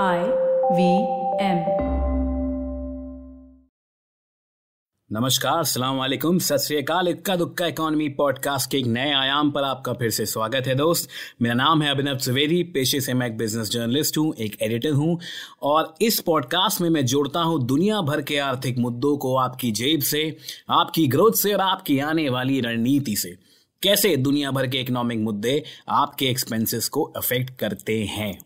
I V M. नमस्कार, सलाम वालेकुम। सत श्रीकाल इक्का दुक्का इकोनॉमी पॉडकास्ट के एक नए आयाम पर आपका फिर से स्वागत है दोस्त। मेरा नाम है अभिनव त्रिवेदी, पेशे से मैं एक बिज़नेस जर्नलिस्ट हूँ, एक एडिटर हूँ, और इस पॉडकास्ट में मैं जोड़ता हूँ दुनिया भर के आर्थिक मुद्दों को आपकी जेब से, आपकी ग्रोथ से और आपकी आने वाली रणनीति से। कैसे दुनिया भर के इकोनॉमिक मुद्दे आपके एक्सपेंसेस को अफेक्ट करते हैं?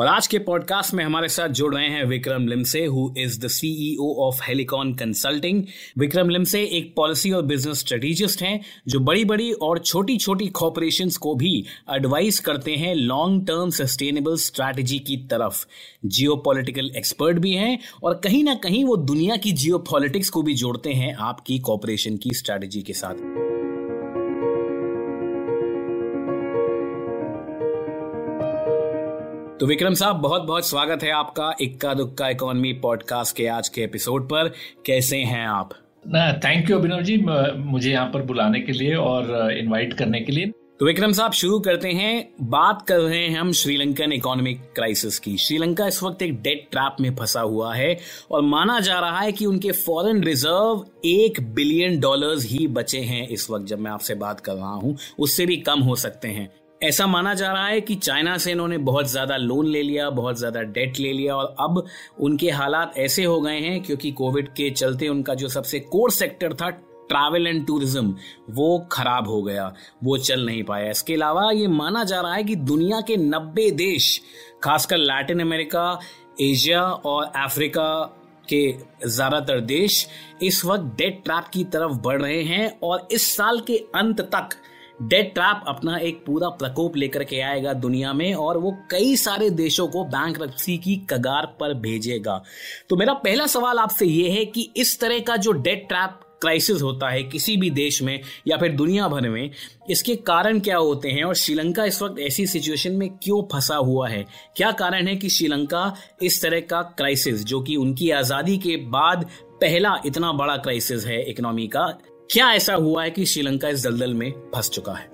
और आज के पॉडकास्ट में हमारे साथ जुड़ रहे हैं Vikram Limse who is the CEO of Helicon consulting Vikram Limse एक पॉलिसी और बिज़नेस स्ट्रेटेजिस्ट हैं, जो बड़ी बड़ी और छोटी छोटी कॉरपोरेशंस को भी एडवाइस करते हैं लॉन्ग टर्म सस्टेनेबल स्ट्रैटेजी की तरफ़। जियो एक्सपर्ट भी हैं और कहीं ना कहीं वो दुनिया की जियो को भी जोड़ते हैं आपकी कॉरपोरेशन की स्ट्रैटेजी के साथ। तो विक्रम साहब बहुत बहुत स्वागत है आपका इक्का दुक्का इकोनॉमी पॉडकास्ट के आज के एपिसोड पर। कैसे हैं आप? थैंक यू अभिनव जी मुझे यहाँ पर बुलाने के लिए और इनवाइट करने के लिए। तो विक्रम साहब शुरू करते हैं। बात कर रहे हैं हम श्रीलंकन इकोनॉमिक क्राइसिस की। श्रीलंका इस वक्त एक डेट ट्रैप में फंसा हुआ है और माना जा रहा है कि उनके फॉरेन रिज़र्व एक बिलियन डॉलर्स ही बचे हैं इस वक्त जब मैं आपसे बात कर रहा हूँ। उससे भी कम हो सकते हैं। ऐसा माना जा रहा है कि चाइना से इन्होंने बहुत ज़्यादा लोन ले लिया, बहुत ज़्यादा डेट ले लिया और अब उनके हालात ऐसे हो गए हैं क्योंकि कोविड के चलते उनका जो सबसे कोर सेक्टर था ट्रैवल एंड टूरिज़्म वो खराब हो गया, वो चल नहीं पाया। इसके अलावा ये माना जा रहा है कि दुनिया के 90 देश, खासकर लैटिन अमेरिका एशिया और अफ्रीका के ज़्यादातर देश, इस वक्त डेट ट्रैप की तरफ़ बढ़ रहे हैं और इस साल के अंत तक डेट ट्रैप अपना एक पूरा प्रकोप लेकर के आएगा दुनिया में और वो कई सारे देशों को बैंक की कगार पर भेजेगा। तो मेरा पहला सवाल आपसे ये है कि इस तरह का जो डेट ट्रैप क्राइसिस होता है किसी भी देश में या फिर दुनिया भर में, इसके कारण क्या होते हैं और श्रीलंका इस वक्त ऐसी सिचुएशन में क्यों फंसा हुआ है? क्या कारण है कि श्रीलंका इस तरह का क्राइसिस जो कि उनकी आज़ादी के बाद पहला इतना बड़ा क्राइसिस है इकोनॉमी का क्या ऐसा हुआ है कि श्रीलंका इस दलदल में फंस चुका है?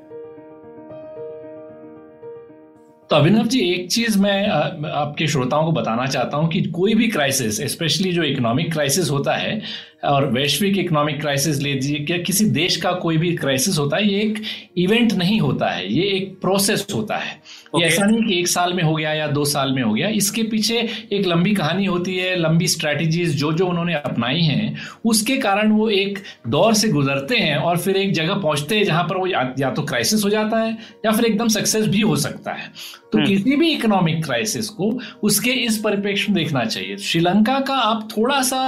तो अभिनव जी, एक चीज़ मैं आपके श्रोताओं को बताना चाहता हूँ कि कोई भी क्राइसिस स्पेशली जो इकोनॉमिक क्राइसिस होता है और वैश्विक इकोनॉमिक क्राइसिस ले लीजिए क्या किसी देश का कोई भी क्राइसिस होता है ये एक इवेंट नहीं होता है ये एक प्रोसेस होता है okay. ये ऐसा नहीं कि एक साल में हो गया या दो साल में हो गया इसके पीछे एक लंबी कहानी होती है लंबी स्ट्रैटेजीज जो जो उन्होंने अपनाई हैं उसके कारण वो एक दौर से गुजरते हैं और फिर एक जगह पहुँचते हैं जहाँ पर वो या, या तो क्राइसिस हो जाता है या फिर एकदम सक्सेस भी हो सकता है तो हम्म। किसी भी इकोनॉमिक क्राइसिस को उसके इस परिप्रेक्ष्य में देखना चाहिए श्रीलंका का आप थोड़ा सा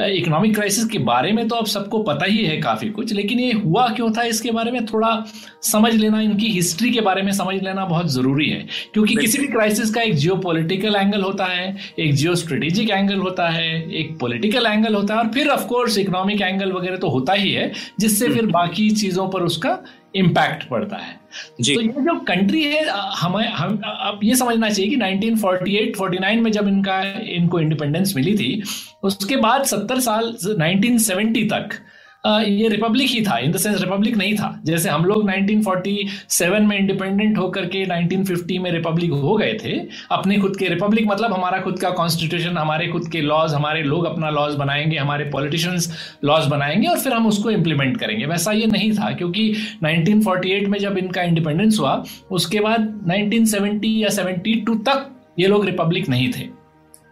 इकोनॉमिक क्राइसिस के बारे में तो अब सबको पता ही है काफ़ी कुछ लेकिन ये हुआ क्यों था इसके बारे में थोड़ा समझ लेना इनकी हिस्ट्री के बारे में समझ लेना बहुत ज़रूरी है। क्योंकि किसी भी क्राइसिस का एक जियो एंगल होता है एक जियो स्ट्रेटेजिक एंगल होता है एक पॉलिटिकल एंगल होता है और फिर ऑफकोर्स इकोनॉमिक एंगल वगैरह तो होता ही है जिससे फिर बाकी चीज़ों पर उसका इम्पैक्ट पड़ता है जी. तो ये जो कंट्री है हमें हम अब ये समझना चाहिए कि 1948 49 में जब इनका इनको इंडिपेंडेंस मिली थी उसके बाद 70 साल 1970 तक ये रिपब्लिक ही था इन द सेंस रिपब्लिक नहीं था। जैसे हम लोग 1947 में इंडिपेंडेंट होकर के 1950 में रिपब्लिक हो गए थे, अपने खुद के रिपब्लिक मतलब हमारा खुद का कॉन्स्टिट्यूशन हमारे खुद के लॉज हमारे लोग अपना लॉज बनाएँगे, हमारे पॉलिटिशियंस लॉज बनाएँगे और फिर हम उसको इम्प्लीमेंट करेंगे। वैसा ये नहीं था, क्योंकि 1948 में जब इनका इंडिपेंडेंस हुआ, उसके बाद 1970 या 72 तक ये लोग रिपब्लिक नहीं थे।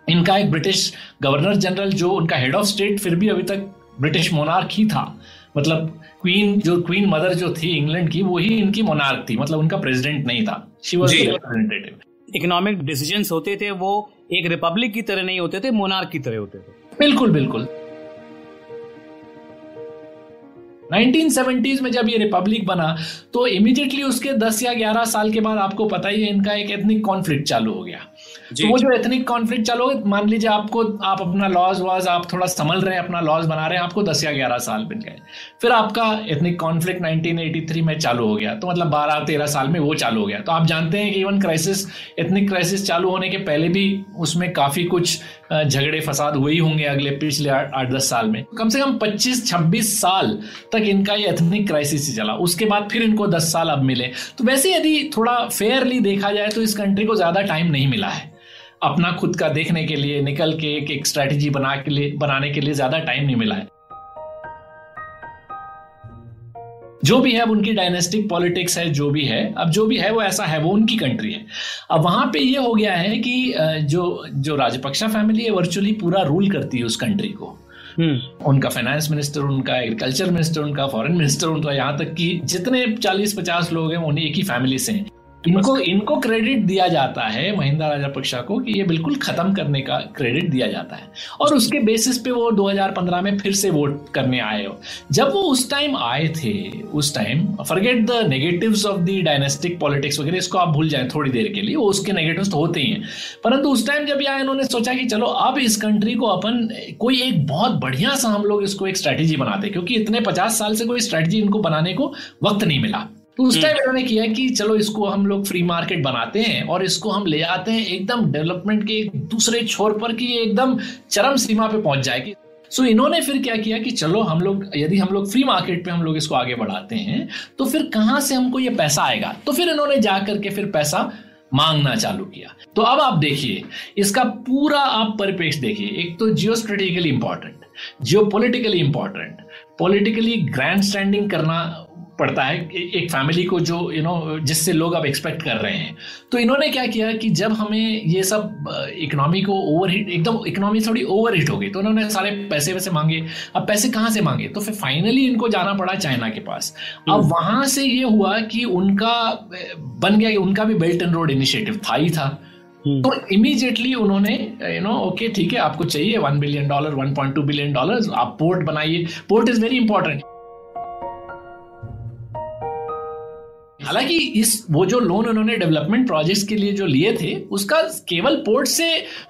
इनका एक ब्रिटिश गवर्नर जनरल जो उनका हेड ऑफ़ स्टेट फिर भी अभी तक ब्रिटिश मोनार्क ही था। मतलब क्वीन जो क्वीन मदर जो थी इंग्लैंड की वो ही इनकी मोनार्क थी। मतलब उनका प्रेसिडेंट नहीं था। She was representative economic decisions होते थे वो एक रिपब्लिक की तरह नहीं होते थे मोनार्क की तरह होते थे। बिल्कुल बिल्कुल। 1970s में जब ये रिपब्लिक बना तो इमीडिएटली उसके 10 या 11 साल के बाद आपको पता ही है इनका एक एथनिक कॉन्फ्लिक्ट चालू हो गया। तो वो जो। एथनिक कॉन्फ्लिक्ट चालू मान लीजिए आपको आप अपना लॉज वॉज़ आप थोड़ा संभल रहे हैं अपना लॉज बना रहे हैं आपको 10 या 11 साल मिल गए। फिर आपका एथनिक कॉन्फ्लिक्ट 1983 में चालू हो गया तो मतलब 12 13 साल में वो चालू हो गया। तो आप जानते हैं कि इवन क्राइसिस एथनिक क्राइसिस चालू होने के पहले भी उसमें काफ़ी कुछ झगड़े फसाद हुए ही होंगे अगले पिछले आठ दस साल में। कम से कम 25-26 साल तक इनका ये एथनिक क्राइसिस ही चला। उसके बाद फिर इनको 10 साल अब मिले। तो वैसे यदि थोड़ा फेयरली देखा जाए तो इस कंट्री को ज़्यादा टाइम नहीं मिला है। अपना खुद का देखने के लिए निकल के एक एक स्ट्रैटेजी बना के लिए बनाने के लिए ज़्यादा टाइम नहीं मिला है। जो भी है अब उनकी डायनेस्टिक पॉलिटिक्स है जो भी है अब जो भी है वो ऐसा है वो उनकी कंट्री है। अब वहाँ पे ये हो गया है कि जो जो राजपक्षा फैमिली है वर्चुअली पूरा रूल करती है उस कंट्री को। हम्म। उनका फाइनेंस मिनिस्टर उनका एग्रीकल्चर मिनिस्टर उनका फॉरेन मिनिस्टर उनका यहाँ तक कि जितने 40-50 लोग हैं उन्हें एक ही फैमिली से हैं। इनको इनको क्रेडिट दिया जाता है महिंदा राजापक्षा को कि ये बिल्कुल खत्म करने का क्रेडिट दिया जाता है। और उसके बेसिस पे वो 2015 में फिर से वोट करने आए हो। जब वो उस टाइम आए थे उस time forget the negatives of the dynastic politics वगैरह इसको आप भूल जाए थोड़ी देर के लिए वो उसके नेगेटिव्स तो होते ही हैं। परंतु उस टाइम जब आए इन्होंने सोचा कि चलो अब इस कंट्री को अपन कोई एक बहुत बढ़िया सा हम लोग इसको एक स्ट्रैटेजी बनाते क्योंकि इतने पचास साल से कोई स्ट्रैटेजी इनको बनाने को वक्त नहीं मिला। तो उस टाइम हम्म। इन्होंने किया कि चलो इसको हम लोग फ्री मार्केट बनाते हैं और इसको हम ले आते हैं एकदम डेवलपमेंट के एक दूसरे छोर पर कि एकदम चरम सीमा पे पहुँच जाएगी सो so, इन्होंने फिर क्या किया कि चलो हम लोग यदि हम लोग फ्री मार्केट पे हम लोग इसको आगे बढ़ाते हैं तो फिर कहाँ से हमको ये पैसा आएगा? तो फिर इन्होंने जा करके फिर पैसा मांगना चालू किया। तो अब आप देखिए इसका पूरा आप परिपेक्ष देखिए। एक तो geostrategically important geopolitically important politically grandstanding करना पड़ता है एक फैमिली को जो यू नो जिससे लोग अब एक्सपेक्ट कर रहे हैं। तो इन्होंने क्या किया कि जब हमें ये सब इकोनॉमी को ओवरहिट एकदम इकोनॉमी थोड़ी ओवरहिट हो गई तो उन्होंने सारे पैसे वैसे मांगे। अब पैसे कहाँ से मांगे? तो फिर फाइनली इनको जाना पड़ा चाइना के पास। अब हम्म। वहाँ से ये हुआ कि उनका बन गया कि उनका भी बेल्ट एंड रोड इनिशिएटिव था ही था। हम्म। तो इमीडिएटली उन्होंने यू नो ओके ठीक है आपको चाहिए one billion dollar one point two billion dollar आप पोर्ट बनाइए। पोर्ट इज़ वेरी इंपॉर्टेंट हालाँकि इस, वो जो लोन उन्होंने डेवलपमेंट प्रोजेक्ट्स के लिए जो लिए थे, उसका केवल पोर्ट से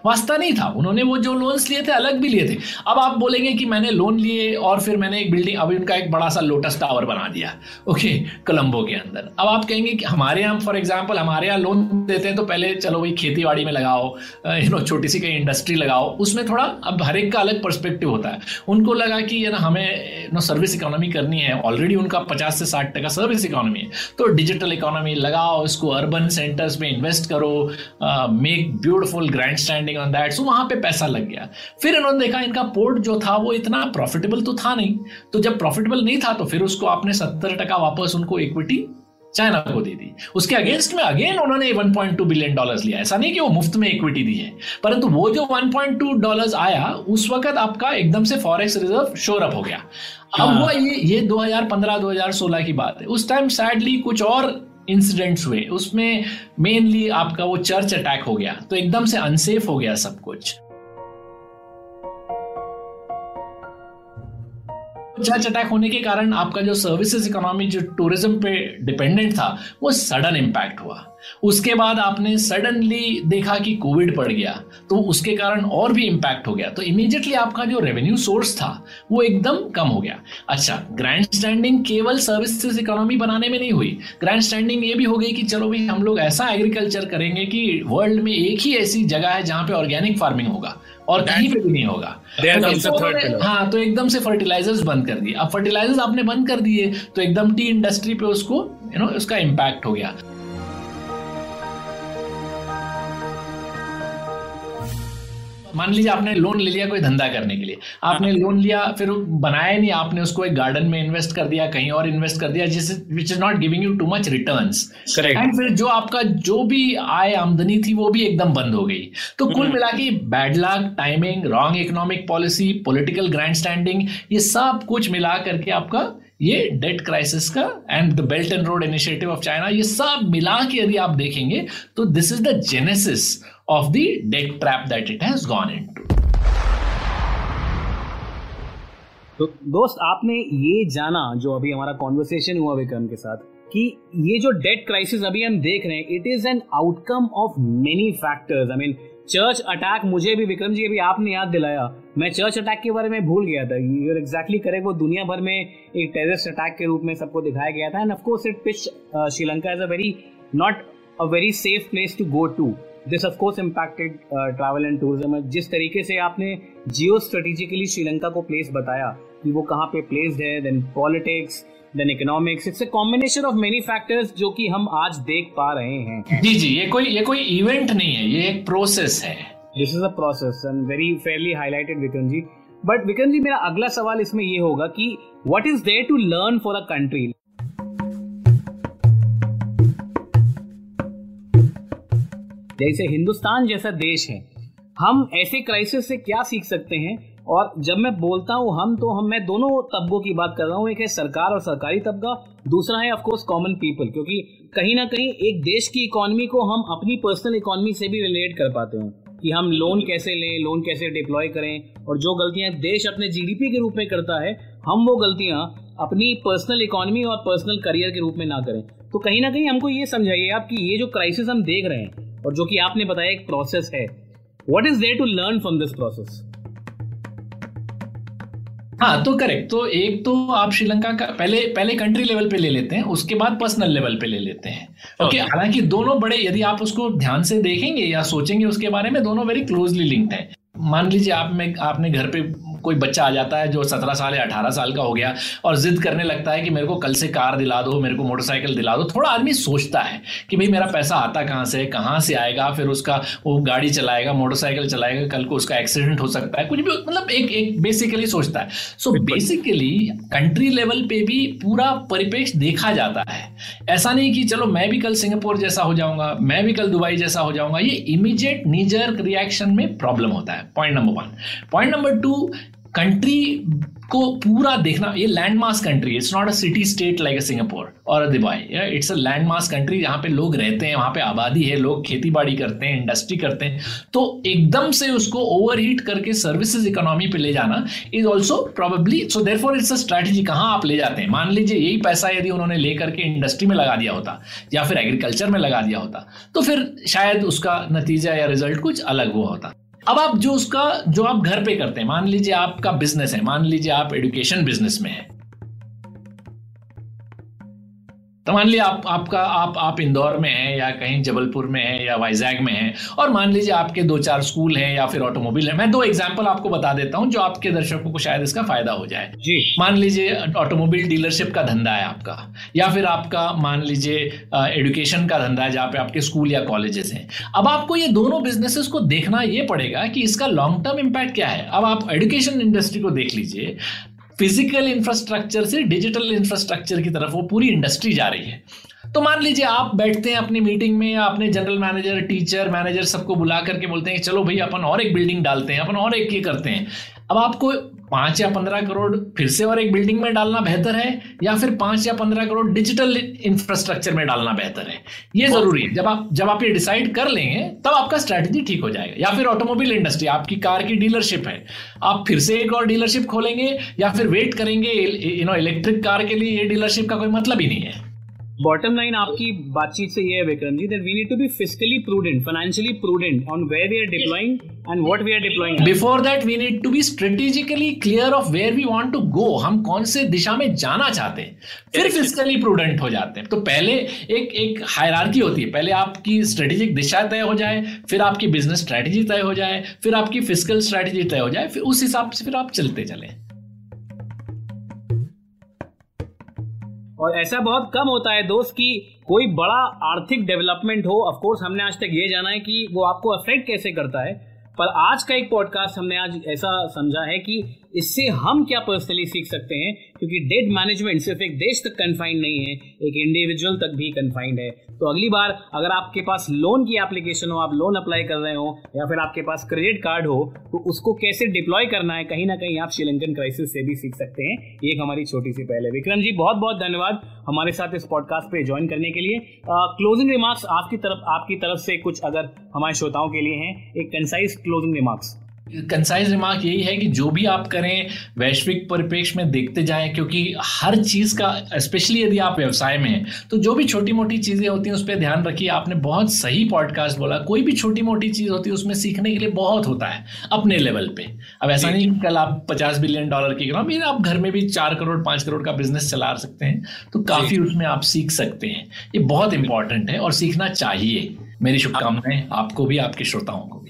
वास्ता नहीं था। उन्होंने वो जो लोन्स लिए थे, अलग भी लिए थे। अब आप बोलेंगे कि मैंने लोन लिए और फिर मैंने एक बिल्डिंग अभी उनका एक बड़ा सा लोटस टावर बना दिया, ओके कोलंबो के अंदर। अब आप कहेंगे कि हमारे यहाँ फॉर एग्ज़ाम्पल हमारे यहाँ लोन देते हैं तो पहले चलो भाई खेती में लगाओ यू नो छोटी सी कहीं इंडस्ट्री लगाओ, उसमें थोड़ा, अब हर एक का अलग परस्पेक्टिव होता है। उनको लगा कि ये ना हमें नो सर्विस इकोनॉमी करनी है ऑलरेडी उनका पचास से साठ टका सर्विस इकोनॉमी है। तो डिजिटल इकोनॉमी लगाओ, इसको अर्बन सेंटर्स में इन्वेस्ट करो make beautiful grandstanding on that so वहाँ पे पैसा लग गया। फिर इन्होंने देखा, इनका पोर्ट जो था, वो इतना प्रॉफिटेबल तो था नहीं। तो जब प्रॉफिटेबल नहीं था तो फिर उसको आपने सत्तर टका वापस उनको इक्विटी चाइना को दे दी। उसके अगेंस्ट में अगेन उन्होंने 1.2 बिलियन डॉलर्स लिया। ऐसा नहीं कि वो मुफ़्त में इक्विटी दी है परंतु वो जो 1.2 डॉलर्स आया उस वक्त आपका एकदम से फॉरेक्स रिज़र्व शोर अप हो गया। अब हाँ। हुआ ये ये 2015-2016 की बात है। उस टाइम सैडली कुछ और इंसिडेंट्स हुए। उसमें मेनली आपका वो चर्च अटैक हो गया। तो एकदम से अनसेफ हो गया सब कुछ। चर्च अटैक होने के कारण आपका जो सर्विसेज़ इकोनॉमी जो टूरिज़्म पे डिपेंडेंट था, वो सडन इम्पैक्ट हुआ। उसके बाद आपने सडनली देखा कि कोविड पड़ गया तो उसके कारण और भी इंपैक्ट हो गया। तो इमीडिएटली आपका जो रेवेन्यू सोर्स था, वो एकदम कम हो गया। अच्छा ग्रैंड स्टैंडिंग केवल सर्विसेज़ इकोनॉमी बनाने में नहीं हुई। ग्रैंड स्टैंडिंग ये भी हो गई कि चलो भाई, हम लोग ऐसा एग्रीकल्चर करेंगे कि वर्ल्ड में एक ही ऐसी जगह है जहाँ पे ऑर्गेनिक फ़ार्मिंग होगा। और कहीं पे भी नहीं होगा। तो हाँ तो एकदम से फर्टिलाइजर्स बंद कर दिए। अब फर्टिलाइजर्स आपने बंद कर दिए तो एकदम टी इंडस्ट्री पे उसको यू नो उसका इम्पैक्ट हो गया। मान लीजिए आपने लोन ले लिया कोई धंधा करने के लिए आपने हाँ। लोन लिया फिर बनाया नहीं आपने उसको एक गार्डन में इन्वेस्ट कर दिया कहीं और इन्वेस्ट कर दिया जिस which is not giving you too much return and फिर जो आपका जो भी आय आमदनी थी वो भी एकदम बंद हो गई तो कुल हम्म। मिला के bad luck timing wrong economic policy political grandstanding ये सब कुछ मिला करके आपका ये डेट क्राइसिस का and the belt and road initiative of China ये सब मिला के यदि आप देखेंगे तो this is the genesis of the debt trap that it has gone into. तो दोस्त, आपने ये जाना जो अभी हमारा कॉन्वर्सेशन हुआ विक्रम के साथ, कि ये जो डेट क्राइसिस अभी हम देख रहे हैं it is an outcome of many factors I mean church attack मुझे भी, विक्रम जी अभी आपने याद दिलाया। मैं चर्च अटैक के बारे में भूल गया था। यूर एग्जैक्टली करेक्ट वो दुनिया भर में एक टेररिस्ट अटैक के रूप में सबको दिखाया गया था। And of course it pitch Sri Lanka is a very not a very safe place to go to this of course impacted travel and tourism जिस तरीके से आपने जियो स्ट्रेटेजिकली श्रीलंका को प्लेस बताया कि वो कहाँ पे प्लेस्ड है then politics then economics it's a combination of many factors जो कि हम आज देख पा रहे हैं। जी जी ये कोई ये कोई इवेंट नहीं है ये एक प्रोसेस है। This is a process and very fairly highlighted Vikram ji but Vikram ji मेरा अगला सवाल इसमें ये होगा कि what is there to learn for a country जैसे हिंदुस्तान जैसा देश है, हम ऐसे क्राइसिस से क्या सीख सकते हैं? और जब मैं बोलता हूँ हम तो हम, मैं दोनों तबकों की बात कर रहा हूँ, एक है सरकार और सरकारी तबका, दूसरा है ऑफकोर्स कॉमन पीपल क्योंकि कहीं ना कहीं एक देश की इकोनॉमी को हम अपनी पर्सनल इकोनॉमी से भी रिलेट कर पाते हैं, कि हम लोन कैसे लें लोन कैसे डिप्लॉय करें, और जो गलतियाँ देश अपने जीडीपी के रूप में करता है, हम वो गलतियाँ अपनी पर्सनल इकोनॉमी और पर्सनल करियर के रूप में ना करें। तो कहीं ना कहीं हमको ये समझाइए आप कि ये जो क्राइसिस हम देख रहे हैं और जो कि आपने बताया एक प्रोसेस है। What is there to learn from this process हाँ तो करेक्ट तो एक तो आप श्रीलंका का पहले पहले कंट्री लेवल पे ले लेते हैं उसके बाद पर्सनल लेवल पे ले लेते हैं। ओके okay, हालाँकि दोनों बड़े यदि आप उसको ध्यान से देखेंगे या सोचेंगे उसके बारे में दोनों वेरी क्लोजली लिंक्ड हैं। मान लीजिए आप में आपने घर पे कोई बच्चा आ जाता है जो सत्रह साल या अठारह साल का हो गया और जिद करने लगता है कि मेरे को कल से कार दिला दो मेरे को मोटरसाइकिल दिला दो। थोड़ा आदमी सोचता है कि भाई मेरा पैसा आता कहाँ से कहाँ से आएगा फिर उसका वो गाड़ी चलाएगा मोटरसाइकिल चलाएगा कल को उसका एक्सीडेंट हो सकता है कुछ भी मतलब एक एक बेसिकली सोचता है। सो बेसिकली कंट्री लेवल पे भी पूरा परिपेक्ष देखा जाता है। ऐसा नहीं कि चलो मैं भी कल सिंगापुर जैसा हो जाऊँगा मैं भी कल दुबई जैसा हो जाऊँगा ये इमीडिएट नीजर रिएक्शन में प्रॉब्लम होता है। Point number one point number two country को पूरा देखना, ये land mass country it's not a city state like a Singapore और a Dubai it's a land mass country जहाँ पे लोग रहते हैं, वहाँ पे आबादी है, लोग खेती बाड़ी करते हैं इंडस्ट्री करते हैं तो एकदम से उसको ओवर हीट करके सर्विसेज़ इकोनॉमी पे ले जाना is also probably so therefore it's a strategy कहाँ आप ले जाते हैं? मान लीजिए यही पैसा यदि उन्होंने ले करके इंडस्ट्री में लगा दिया होता, या फिर एग्रीकल्चर में लगा दिया होता तो फिर शायद उसका नतीजा या रिज़ल्ट कुछ अलग हुआ होता। अब आप जो उसका, जो आप घर पे करते हैं, मान लीजिए आपका बिज़नेस है, मान लीजिए आप एडुकेशन बिज़नेस में है तो मान लीजिए आप आपका आप आप इंदौर में हैं या कहीं जबलपुर में हैं या वाइजैग में है और मान लीजिए आपके दो चार स्कूल हैं या फिर ऑटोमोबाइल है मैं दो एग्जांपल आपको बता देता हूँ जो आपके दर्शकों को शायद इसका फ़ायदा हो जाए। जी। मान लीजिए ऑटोमोबाइल डीलरशिप का धंधा है आपका या फिर आपका मान लीजिए एडुकेशन का धंधा है जहाँ पे आपके स्कूल या कॉलेजेस हैं। अब आपको ये दोनों बिजनेसेस को देखना ये पड़ेगा कि इसका लॉन्ग टर्म इम्पैक्ट क्या है। अब आप एडुकेशन इंडस्ट्री को देख लीजिए फ़िज़िकल इंफ्रास्ट्रक्चर से डिजिटल इंफ्रास्ट्रक्चर की तरफ़ वो पूरी इंडस्ट्री जा रही है। तो मान लीजिए आप बैठते हैं अपनी मीटिंग में या अपने जनरल मैनेजर टीचर मैनेजर सबको बुला करके बोलते हैं चलो भाई अपन और एक बिल्डिंग डालते हैं, अपन और एक ये करते हैं। अब आपको पाँच या पंद्रह करोड़ फिर से और एक बिल्डिंग में डालना बेहतर है या फिर पाँच या पंद्रह करोड़ डिजिटल इंफ्रास्ट्रक्चर में डालना बेहतर है? ये ज़रूरी है। जब आप जब आप ये डिसाइड कर लेंगे तब आपका स्ट्रैटेजी ठीक हो जाएगा। या फिर ऑटोमोबाइल इंडस्ट्री आपकी कार की डीलरशिप है। आप फिर से एक और डीलरशिप खोलेंगे या फिर वेट करेंगे यू नो इलेक्ट्रिक कार के लिए ये डीलरशिप का कोई मतलब ही नहीं है। बॉटम लाइन आपकी बातचीत से ये है Vikram ji that we need to be physically prudent financially prudent on where we are deploying and what we are deploying before that we need to be strategically clear of where we want to go हम कौन से दिशा में जाना चाहते हैं? फिर physically prudent हो जाते हैं। तो पहले एक एक हायरार्की होती है। पहले आपकी स्ट्रेटेजिक दिशा तय हो जाए फिर आपकी बिज़नेस स्ट्रेटेजी तय हो जाए फिर आपकी फ़िज़िकल स्ट्रेटेजी तय हो जाए फिर उस हिसाब से फिर आप चलते चले। और ऐसा बहुत कम होता है दोस्त की कोई बड़ा आर्थिक डेवलपमेंट हो ऑफ़ कोर्स हमने आज तक ये जाना है कि वो आपको अफेक्ट कैसे करता है। पर आज का एक पॉडकास्ट हमने आज ऐसा समझा है कि इससे हम क्या पर्सनली सीख सकते हैं? क्योंकि डेट मैनेजमेंट सिर्फ़ एक देश तक कन्फाइंड नहीं है, एक इंडिविजुअल तक भी कन्फाइंड है। तो अगली बार अगर आपके पास लोन की एप्लीकेशन हो, आप लोन अप्लाई कर रहे हो, या फिर आपके पास क्रेडिट कार्ड हो तो उसको कैसे डिप्लॉय करना है, कहीं ना कहीं आप श्रीलंकन क्राइसिस से भी सीख सकते हैं। एक हमारी छोटी सी पहले विक्रम जी बहुत बहुत धन्यवाद हमारे साथ इस पॉडकास्ट पे ज्वाइन करने के लिए। क्लोजिंग रिमार्क्स आपकी तरफ़ आपकी तरफ़ से कुछ अगर हमारे श्रोताओं के लिए हैं, एक concise closing remarks concise remark यही है कि जो भी आप करें वैश्विक परिप्रेक्ष्य में देखते जाएँ क्योंकि हर चीज़ का स्पेशली यदि आप व्यवसाय में हैं तो जो भी छोटी मोटी चीज़ें होती हैं उस पर ध्यान रखिए। आपने बहुत सही पॉडकास्ट बोला कोई भी छोटी मोटी चीज़ होती है उसमें सीखने के लिए बहुत होता है अपने लेवल पे। अब ऐसा नहीं कल आप पचास बिलियन डॉलर की इकोनॉमी आप घर में भी चार करोड़ पाँच करोड़ का बिज़नेस चला सकते हैं तो काफ़ी उसमें आप सीख सकते हैं। ये बहुत इंपॉर्टेंट है और सीखना चाहिए। मेरी शुभकामनाएँ आपको भी आपके श्रोताओं को।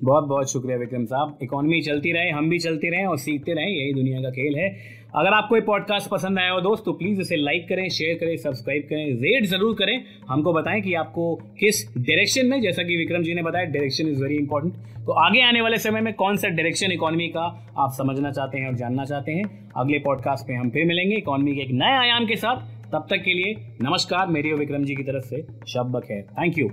बहुत बहुत शुक्रिया विक्रम साहब। इकोनॉमी चलती रहे, हम भी चलते रहे और सीखते रहे, यही दुनिया का खेल है। अगर आपको ये पॉडकास्ट पसंद आया हो दोस्त तो प्लीज़ इसे लाइक करें शेयर करें सब्सक्राइब करें रेट ज़रूर करें। हमको बताएँ कि आपको किस डायरेक्शन में, जैसा कि विक्रम जी ने बताया डायरेक्शन इज़ वेरी इंपॉर्टेंट तो आगे आने वाले समय में कौन सा डायरेक्शन इकोनॉमी का आप समझना चाहते हैं और जानना चाहते हैं, अगले पॉडकास्ट में हम फिर मिलेंगे। इकोनॉमी के एक नए आयाम के साथ। तब तक के लिए नमस्कार, मेरी और विक्रम जी की तरफ़ से शब है थैंक यू